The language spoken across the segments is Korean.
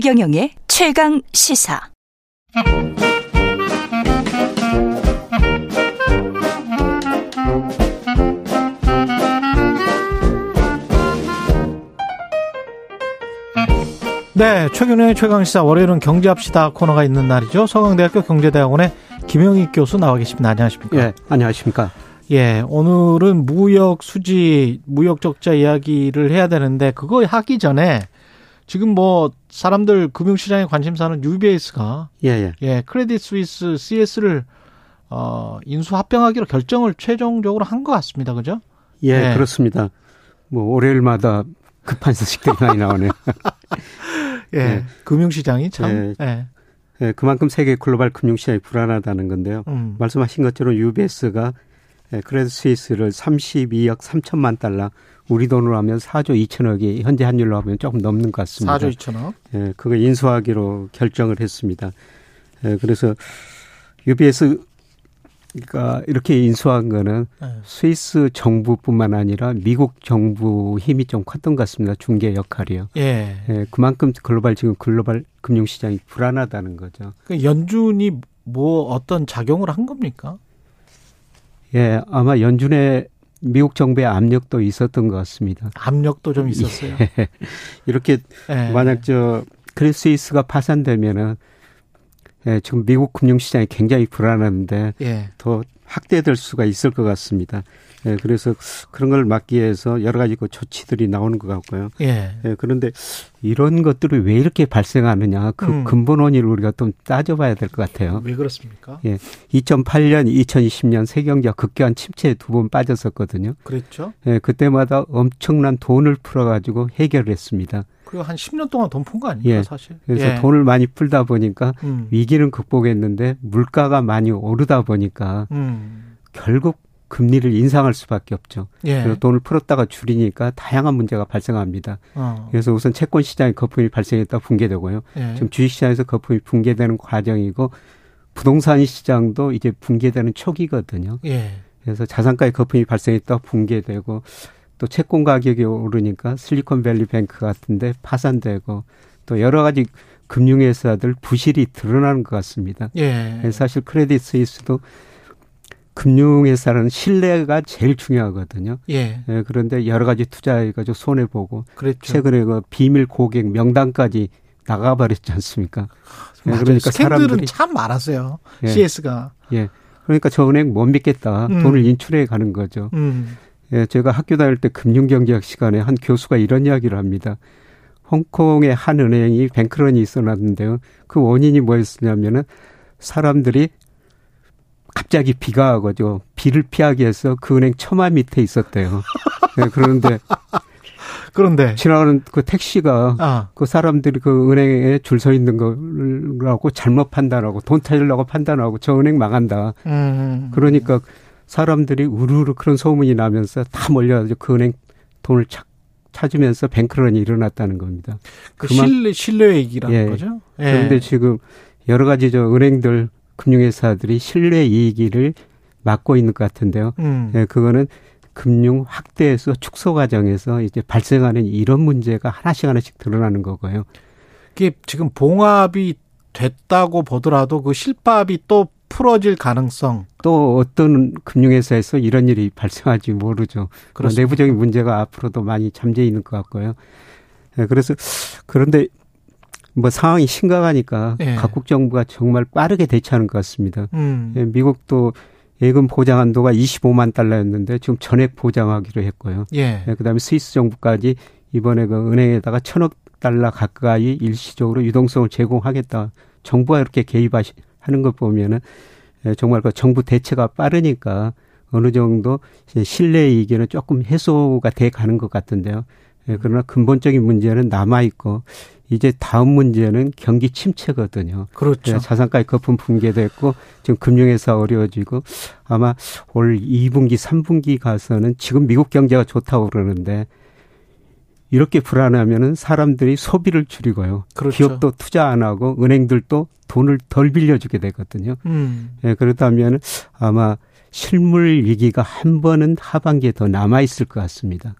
최경영의 최강 시사. 네, 최근의 최강 시사 월요일은 경제합시다 코너가 있는 날이죠. 서강대학교 경제대학원의 김영희 교수 나와 계십니다. 안녕하십니까? 예, 안녕하십니까? 예, 오늘은 무역 수지, 무역 적자 이야기를 해야 되는데 그거 하기 전에 지금 뭐 사람들 금융시장에 관심사는 UBS가 예, 예. 예, 크레딧 스위스 CS를 어, 인수 합병하기로 결정을 최종적으로 한 것 같습니다. 그죠? 예, 예. 그렇습니다. 뭐 월요일마다 급한 소식들이 많이 나오네요. 예. 예. 금융시장이 참 예. 예. 예, 그만큼 세계 글로벌 금융시장이 불안하다는 건데요. 음. 말씀하신 것처럼 UBS가 예, 크레딧 스위스를 32억 3천만 달러, 우리 돈으로 하면 4조 2천억이 현재 환율로 하면 조금 넘는 것 같습니다. 4조 2천억. 예, 그거 인수하기로 결정을 했습니다. 예, 그래서 UBS가 이렇게 인수한 거는 예. 스위스 정부뿐만 아니라 미국 정부 힘이 좀 컸던 것 같습니다. 중개 역할이요. 예. 예, 그만큼 글로벌 지금 글로벌 금융시장이 불안하다는 거죠. 그 연준이 뭐 어떤 작용을 한 겁니까? 예, 아마 연준의 미국 정부의 압력도 있었던 것 같습니다. 압력도 좀 있었어요. 이렇게 예. 만약 저 크리스이스가 파산되면은 예, 지금 미국 금융시장이 굉장히 불안한데 예. 더 확대될 수가 있을 것 같습니다. 예, 그래서 그런 걸 막기 위해서 여러 가지 그 조치들이 나오는 것 같고요. 예. 예, 그런데 이런 것들이 왜 이렇게 발생하느냐 그 음. 근본 원인을 우리가 좀 따져봐야 될 것 같아요. 왜 그렇습니까? 예, 2008년, 2020년 세경제 극경한 침체에 두 번 빠졌었거든요. 그랬죠. 예, 그때마다 엄청난 돈을 풀어가지고 해결을 했습니다. 그리고 한 10년 동안 돈 푼 거 아닙니까, 예. 사실? 그래서 예. 돈을 많이 풀다 보니까 음. 위기는 극복했는데 물가가 많이 오르다 보니까 음. 결국 금리를 인상할 수밖에 없죠. 예. 그래서 돈을 풀었다가 줄이니까 다양한 문제가 발생합니다. 어. 그래서 우선 채권 시장에 거품이 발생했다 붕괴되고요. 예. 지금 주식 시장에서 거품이 붕괴되는 과정이고 부동산 시장도 이제 붕괴되는 초기거든요. 예. 그래서 자산가의 거품이 발생했다 붕괴되고 또 채권 가격이 오르니까 실리콘밸리 뱅크 같은데 파산되고 또 여러 가지 금융회사들 부실이 드러나는 것 같습니다. 예. 사실 크레딧 스위스도 금융회사는 신뢰가 제일 중요하거든요. 예. 예, 그런데 여러 가지 투자해가지고 손해 보고 그랬죠. 최근에 그 비밀 고객 명단까지 나가버렸지 않습니까? 예. 그러니까 사람들이 참 많았어요. 예. CS가. 예, 그러니까 저 은행 못 믿겠다. 음. 돈을 인출해 가는 거죠. 음. 예, 제가 학교 다닐 때 금융경제학 시간에 한 교수가 이런 이야기를 합니다. 홍콩의 한 은행이 뱅크런이 있어놨는데요. 그 원인이 뭐였냐면은 사람들이 갑자기 비가 와가지고 비를 피하기 위해서 그 은행 처마 밑에 있었대요. 예, 그런데 그런데 지나가는 그 택시가 아, 그 사람들이 그 은행에 줄 서 있는 거라고 잘못 판단하고 돈 찾으려고 판단하고 저 은행 망한다. 음. 그러니까 사람들이 우르르 그런 소문이 나면서 다 몰려가지고 그 은행 돈을 찾, 찾으면서 뱅크런이 일어났다는 겁니다. 그 그만- 신뢰 신뢰 얘기라는 예. 거죠. 예. 그런데 지금 여러 가지 저 은행들 금융회사들이 신뢰 이익을 막고 있는 것 같은데요. 음. 예, 그거는 금융 확대에서 축소 과정에서 이제 발생하는 이런 문제가 하나씩 하나씩 드러나는 거고요. 이게 지금 봉합이 됐다고 보더라도 그 실밥이 또 풀어질 가능성 또 어떤 금융회사에서 이런 일이 발생할지 모르죠. 뭐 그렇습니다. 내부적인 문제가 앞으로도 많이 잠재 있는 것 같고요. 예, 그래서 그런데 뭐 상황이 심각하니까 예. 각국 정부가 정말 빠르게 대처하는 것 같습니다. 음. 예, 미국도 예금 보장 한도가 25만 달러였는데 지금 전액 보장하기로 했고요. 예. 예, 그다음에 스위스 정부까지 이번에 그 은행에다가 천억 달러 가까이 일시적으로 유동성을 제공하겠다. 정부가 이렇게 개입하는 것 보면은 예, 정말 그 정부 대처가 빠르니까 어느 정도 신뢰 이익에는 조금 해소가 돼 가는 것 같은데요. 예, 그러나 근본적인 문제는 남아 있고 이제 다음 문제는 경기 침체거든요. 그렇죠. 예, 자산가의 거품 붕괴됐고 지금 금융회사 어려워지고 아마 올 2분기, 3분기 가서는 지금 미국 경제가 좋다고 그러는데 이렇게 불안하면은 사람들이 소비를 줄이고요. 그렇죠. 기업도 투자 안 하고 은행들도 돈을 덜 빌려주게 되거든요. 음. 예, 그렇다면 아마 실물 위기가 한 번은 하반기에 더 남아 있을 것 같습니다.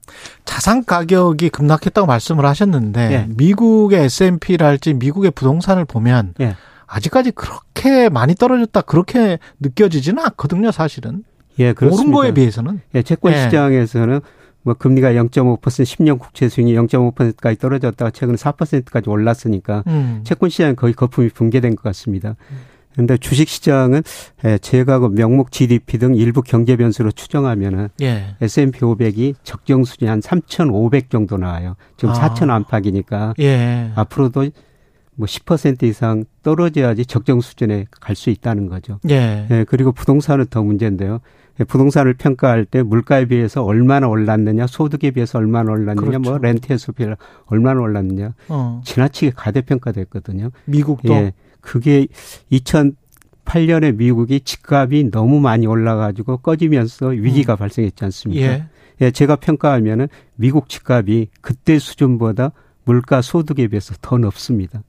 자산 가격이 급락했다고 말씀을 하셨는데 예. 미국의 S&P랄지 미국의 부동산을 보면 예. 아직까지 그렇게 많이 떨어졌다 그렇게 느껴지지는 않거든요, 사실은. 예, 그렇습니다. 오른 거에 비해서는. 예, 채권 예. 시장에서는 뭐 금리가 0.5% 10년 국채 수익이 0.5%까지 떨어졌다가 최근 4%까지 올랐으니까 음. 채권 시장은 거의 거품이 붕괴된 것 같습니다. 그 런데 주식 시장은 예, 제가 그 명목 GDP 등 일부 경제 변수로 추정하면은 예. S&P 500이 적정 수준 한3,500 정도 나와요. 지금 아. 4,000 안팎이니까 예. 앞으로도 뭐 10% 이상 떨어져야지 적정 수준에 갈 수 있다는 거죠. 예. 예, 그리고 부동산은 더 문제인데요. 예, 부동산을 평가할 때 물가에 비해서 얼마나 올랐느냐, 소득에 비해서 얼마나 올랐느냐, 뭐 그렇죠. 렌트에서 비해 얼마나 올랐느냐, 어. 지나치게 가대평가됐거든요. 미국도 예, 그게 2008년에 미국이 집값이 너무 많이 올라가지고 꺼지면서 위기가 발생했지 않습니까? 예. 예, 제가 평가하면은 미국 집값이 그때 수준보다 물가 소득에 비해서 더 높습니다.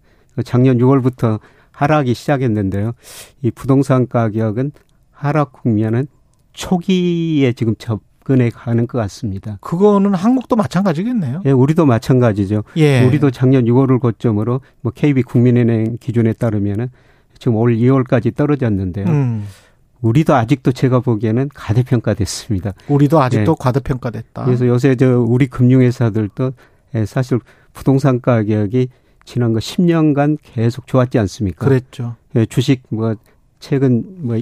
작년 6월부터 하락이 시작했는데요. 이 부동산 가격은 하락 국면은 초기에 지금 접 근해 가는 것 같습니다. 그거는 한국도 마찬가지겠네요. 예, 우리도 마찬가지죠. 예. 우리도 작년 6월을 고점으로 뭐 KB 국민은행 기준에 따르면은 지금 올 2월까지 떨어졌는데요. 음. 우리도 아직도 제가 보기에는 가대평가됐습니다. 우리도 아직도 예. 과대평가됐다. 그래서 요새 저 우리 금융회사들도 예, 사실 부동산 가격이 지난 거 10년간 계속 좋았지 않습니까? 그랬죠. 예, 주식 뭐 최근 뭐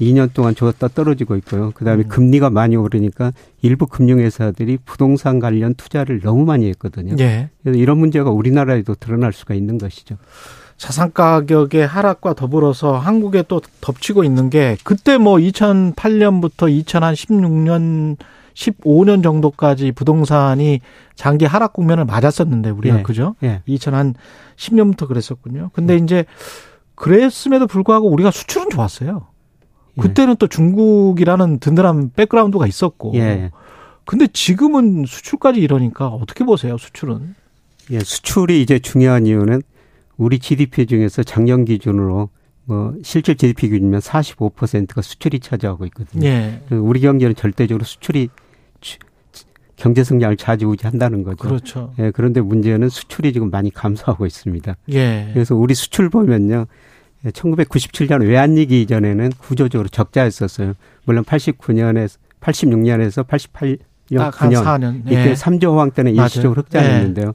2년 동안 좋았다 떨어지고 있고요. 그다음에 음. 금리가 많이 오르니까 일부 금융회사들이 부동산 관련 투자를 너무 많이 했거든요. 예. 그래서 이런 문제가 우리나라에도 드러날 수가 있는 것이죠. 자산 가격의 하락과 더불어서 한국에 또 덮치고 있는 게 그때 뭐 2008년부터 2016년 15년 정도까지 부동산이 장기 하락 국면을 맞았었는데 우리가 예. 그죠? 예. 2010년부터 그랬었군요. 근데 이제 그랬음에도 불구하고 우리가 수출은 좋았어요. 그때는 또 중국이라는 든든한 백그라운드가 있었고. 예. 예. 근데 지금은 수출까지 이러니까 어떻게 보세요, 수출은? 예, 수출이 이제 중요한 이유는 우리 GDP 중에서 작년 기준으로 뭐 실질 GDP 기준이면 45%가 수출이 차지하고 있거든요. 예. 우리 경제는 절대적으로 수출이 주- 경제 성장을 좌지우지한다는 거죠. 그렇죠. 예, 그런데 문제는 수출이 지금 많이 감소하고 있습니다. 예. 그래서 우리 수출 보면요. 1997년 외환위기 이전에는 구조적으로 적자였었어요. 물론 89년에서 86년에서 88년 딱한 9년 4년. 이때 예. 삼조호황 때는 맞아요. 일시적으로 흑자였는데요.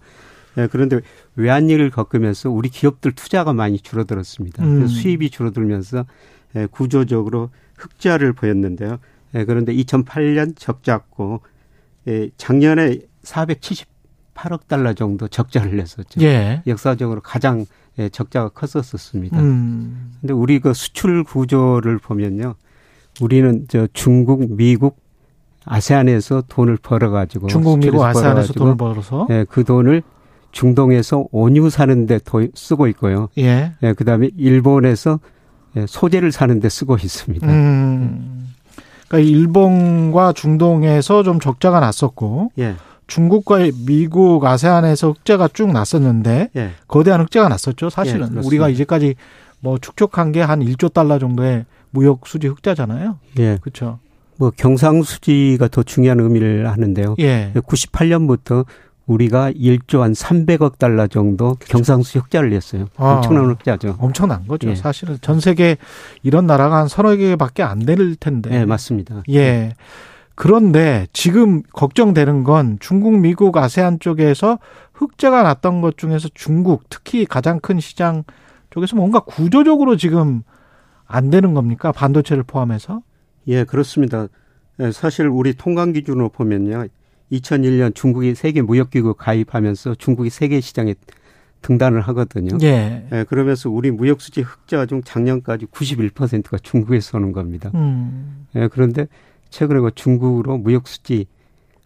예, 그런데 외환위기를 겪으면서 우리 기업들 투자가 많이 줄어들었습니다. 음. 수입이 줄어들면서 예, 구조적으로 흑자를 보였는데요. 예, 그런데 2008년 적자고 예, 작년에 478억 달러 정도 적자를 냈었죠. 예. 역사적으로 가장 예, 적자가 컸었습니다. 음. 근데 우리 그 수출 구조를 보면요. 우리는 저 중국, 미국, 아세안에서 돈을 벌어가지고 중국, 미국, 아세안에서 돈을 벌어서. 예, 그 돈을 중동에서 온유 사는데 더 쓰고 있고요. 예. 예, 그다음에 일본에서 예, 소재를 사는데 쓰고 있습니다. 음. 그러니까 일본과 중동에서 좀 적자가 났었고 예, 중국과 미국, 아세안에서 흑자가 쭉 났었는데 예, 거대한 흑자가 났었죠. 사실은 예. 우리가 이제까지 뭐 축적한 게 한 1조 달러 정도의 무역 수지 흑자잖아요. 예. 그렇죠. 뭐 경상 수지가 더 중요한 의미를 하는데요. 예. 98년부터 우리가 1조 한 300억 달러 정도 경상수지 흑자를 냈어요. 아. 엄청난 흑자죠. 엄청난 거죠. 예. 사실은 전 세계 이런 나라가 한 서너 개밖에 안 될 텐데. 네, 맞습니다. 예. 그런데 지금 걱정되는 건 중국, 미국, 아세안 쪽에서 흑자가 났던 것 중에서 중국, 특히 가장 큰 시장 쪽에서 뭔가 구조적으로 지금 안 되는 겁니까? 반도체를 포함해서? 예, 그렇습니다. 예, 사실 우리 통관 기준으로 보면요. 2001년 중국이 세계 무역기구 가입하면서 중국이 세계 시장에 등단을 하거든요. 예. 예, 그러면서 우리 무역 수지 흑자 중 작년까지 91%가 중국에서 오는 겁니다. 음. 예, 그런데 최근에 그 중국으로 무역 수지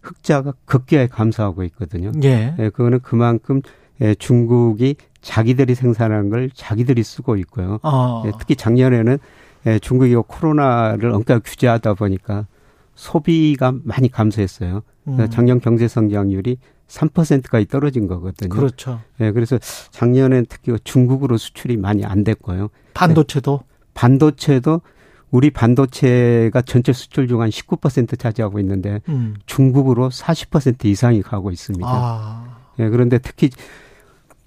흑자가 급격하게 감소하고 있거든요. 예. 예, 그거는 그만큼 예, 중국이 자기들이 생산하는 걸 자기들이 쓰고 있고요. 어. 예, 특히 작년에는 예, 중국이 코로나를 엄격하게 규제하다 보니까 소비가 많이 감소했어요. 음. 작년 경제 성장률이 3%까지 떨어진 거거든요. 그렇죠. 예, 그래서 작년엔 특히 중국으로 수출이 많이 안 됐고요. 반도체도 반도체도 우리 반도체가 전체 수출 중 한 19% 차지하고 있는데 음. 중국으로 40% 이상이 가고 있습니다. 아. 예, 그런데 특히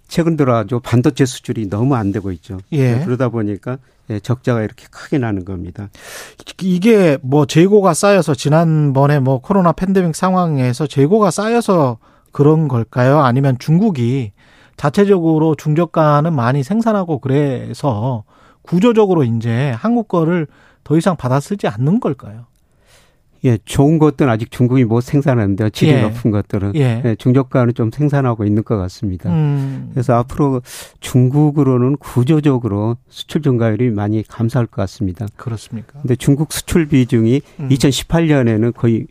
최근 들어 아주 반도체 수출이 너무 안 되고 있죠. 예. 그러다 보니까 예, 적자가 이렇게 크게 나는 겁니다. 이게 뭐 재고가 쌓여서 지난번에 뭐 코로나 팬데믹 상황에서 재고가 쌓여서 그런 걸까요? 아니면 중국이 자체적으로 중저가는 많이 생산하고 그래서 구조적으로 이제 한국 거를 더 이상 받아 쓰지 않는 걸까요? 예, 좋은 것들은 아직 중국이 못 생산하는데요. 질이 예. 높은 것들은. 예. 예, 중저가는 좀 생산하고 있는 것 같습니다. 음. 그래서 앞으로 중국으로는 구조적으로 수출 증가율이 많이 감소할 것 같습니다. 그렇습니까? 근데 중국 수출 비중이 음. 2018년에는 거의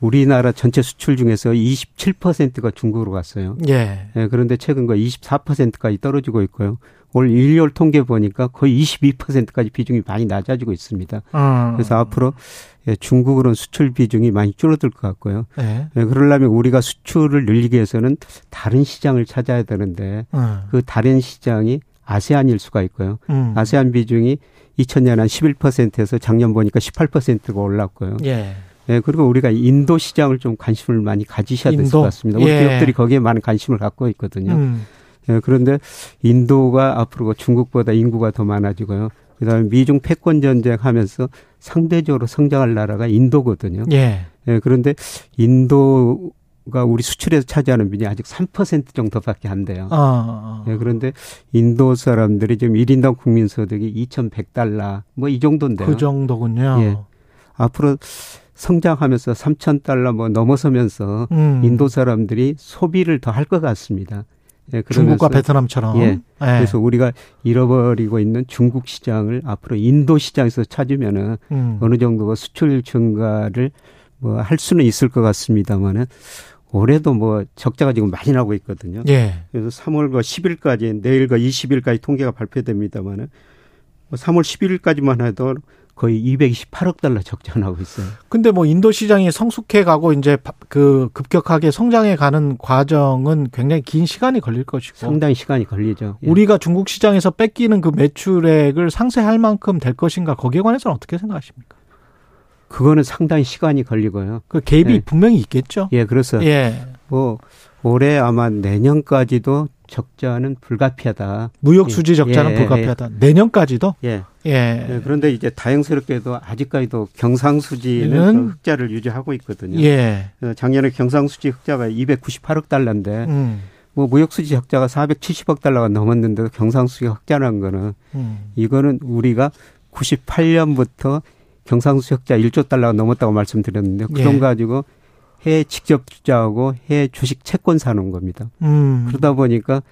우리나라 전체 수출 중에서 27%가 중국으로 갔어요. 예. 예, 그런데 최근 거 24%까지 떨어지고 있고요. 올 1월 통계 보니까 거의 22%까지 비중이 많이 낮아지고 있습니다. 음. 그래서 앞으로 예, 중국으로는 수출 비중이 많이 줄어들 것 같고요. 예. 예, 그러려면 우리가 수출을 늘리기 위해서는 다른 시장을 찾아야 되는데 음. 그 다른 시장이 아세안일 수가 있고요. 음. 아세안 비중이 2000년 한 11%에서 작년 보니까 18%가 올랐고요. 예. 예, 그리고 우리가 인도 시장을 좀 관심을 많이 가지셔야 될? 것 같습니다. 우리 예. 기업들이 거기에 많은 관심을 갖고 있거든요. 음. 예, 그런데 인도가 앞으로 중국보다 인구가 더 많아지고요. 그다음에 미중 패권 전쟁 하면서 상대적으로 성장할 나라가 인도거든요. 예. 예, 그런데 인도 가 우리 수출에서 차지하는 비중이 아직 3% 정도밖에 안 돼요. 어. 예, 그런데 인도 사람들이 지금 1인당 국민 소득이 2,100달러 뭐 이 정도인데요. 그 정도군요. 예. 앞으로 성장하면서 3,000달러 뭐 넘어서면서 음. 인도 사람들이 소비를 더 할 것 같습니다. 예, 중국과 베트남처럼. 예. 그래서 우리가 잃어버리고 있는 중국 시장을 앞으로 인도 시장에서 찾으면은 음. 어느 정도가 수출 증가를 뭐 할 수는 있을 것 같습니다만은 올해도 뭐 적자가 지금 많이 나고 있거든요. 예. 그래서 3월과 10일까지 내일과 20일까지 통계가 발표됩니다만은 뭐 3월 11일까지만 해도 거의 228억 달러 적자 나고 있어요. 근데 뭐 인도 시장이 성숙해 가고 이제 바- 그 급격하게 성장해 가는 과정은 굉장히 긴 시간이 걸릴 것이고 상당히 시간이 걸리죠. 예. 우리가 중국 시장에서 뺏기는 그 매출액을 상쇄할 만큼 될 것인가 거기에 관해서는 어떻게 생각하십니까? 그거는 상당히 시간이 걸리고요. 그 갭이 예. 분명히 있겠죠. 예, 그래서 예. 뭐 올해 아마 내년까지도 적자는 불가피하다. 무역 수지 예. 적자는 예, 불가피하다. 내년까지도. 예. 예. 예, 그런데 이제 다행스럽게도 아직까지도 경상수지는 흑자를 유지하고 있거든요. 예. 어, 작년에 경상수지 흑자가 298억 달러인데 음. 뭐 무역 수지 적자가 470억 달러가 넘었는데도 경상수지가 흑자난 거는 음. 이거는 우리가 98년부터 경상수지 흑자 1조 달러가 넘었다고 말씀드렸는데 그 예. 돈 가지고 해외 직접 투자하고 해외 주식 채권 사는 겁니다. 음. 그러다 보니까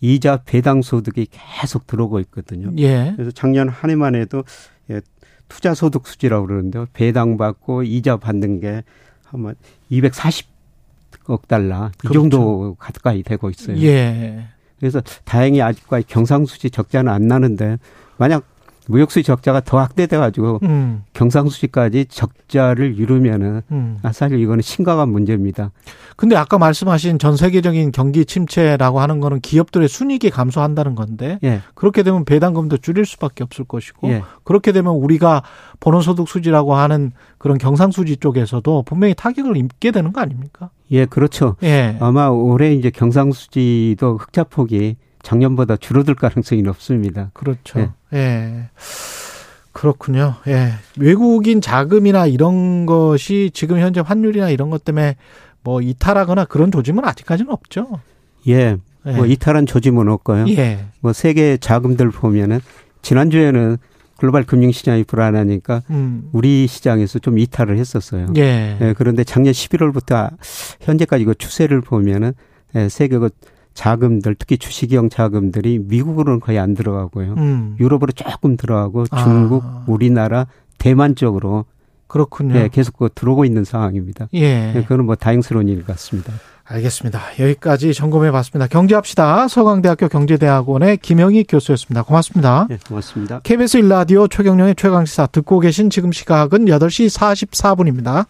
이자 배당 소득이 계속 들어오고 있거든요. 예. 그래서 작년 한 해만 해도 예, 투자 소득 수지라고 그러는데 요. 배당 받고 이자 받는 게 아마 240억 달러 이 그렇죠. 정도 가까이 되고 있어요. 예. 그래서 다행히 아직까지 경상수지 적자는 안 나는데 만약 무역수지 적자가 더 확대돼 가지고 음. 경상수지까지 적자를 이루면은 음. 아, 사실 이거는 심각한 문제입니다. 근데 아까 말씀하신 전 세계적인 경기 침체라고 하는 거는 기업들의 순이익이 감소한다는 건데 예, 그렇게 되면 배당금도 줄일 수밖에 없을 것이고 예, 그렇게 되면 우리가 본원소득 수지라고 하는 그런 경상수지 쪽에서도 분명히 타격을 입게 되는 거 아닙니까? 예, 그렇죠. 예. 아마 올해 이제 경상수지도 흑자 폭이 작년보다 줄어들 가능성이 높습니다. 그렇죠. 예. 예. 그렇군요. 예. 외국인 자금이나 이런 것이 지금 현재 환율이나 이런 것 때문에 뭐 이탈하거나 그런 조짐은 아직까지는 없죠. 예, 예. 뭐 이탈한 조짐은 없고요. 예. 뭐 세계 자금들 보면은 지난주에는 글로벌 금융 시장이 불안하니까 음. 우리 시장에서 좀 이탈을 했었어요. 예. 예, 그런데 작년 11월부터 현재까지 그 추세를 보면은 예, 세계 그 자금들 특히 주식형 자금들이 미국으로는 거의 안 들어가고요. 음. 유럽으로 조금 들어가고 아. 중국, 우리나라, 대만 쪽으로 그렇군요. 예, 계속 그 들어오고 있는 상황입니다. 예. 예, 그거는 뭐 다행스러운 일 같습니다. 알겠습니다. 여기까지 점검해 봤습니다. 경제합시다. 서강대학교 경제대학원의 김영희 교수였습니다. 고맙습니다. 예, 고맙습니다. KBS 일라디오 최경령의 최강시사 듣고 계신 지금 시각은 8시 44분입니다.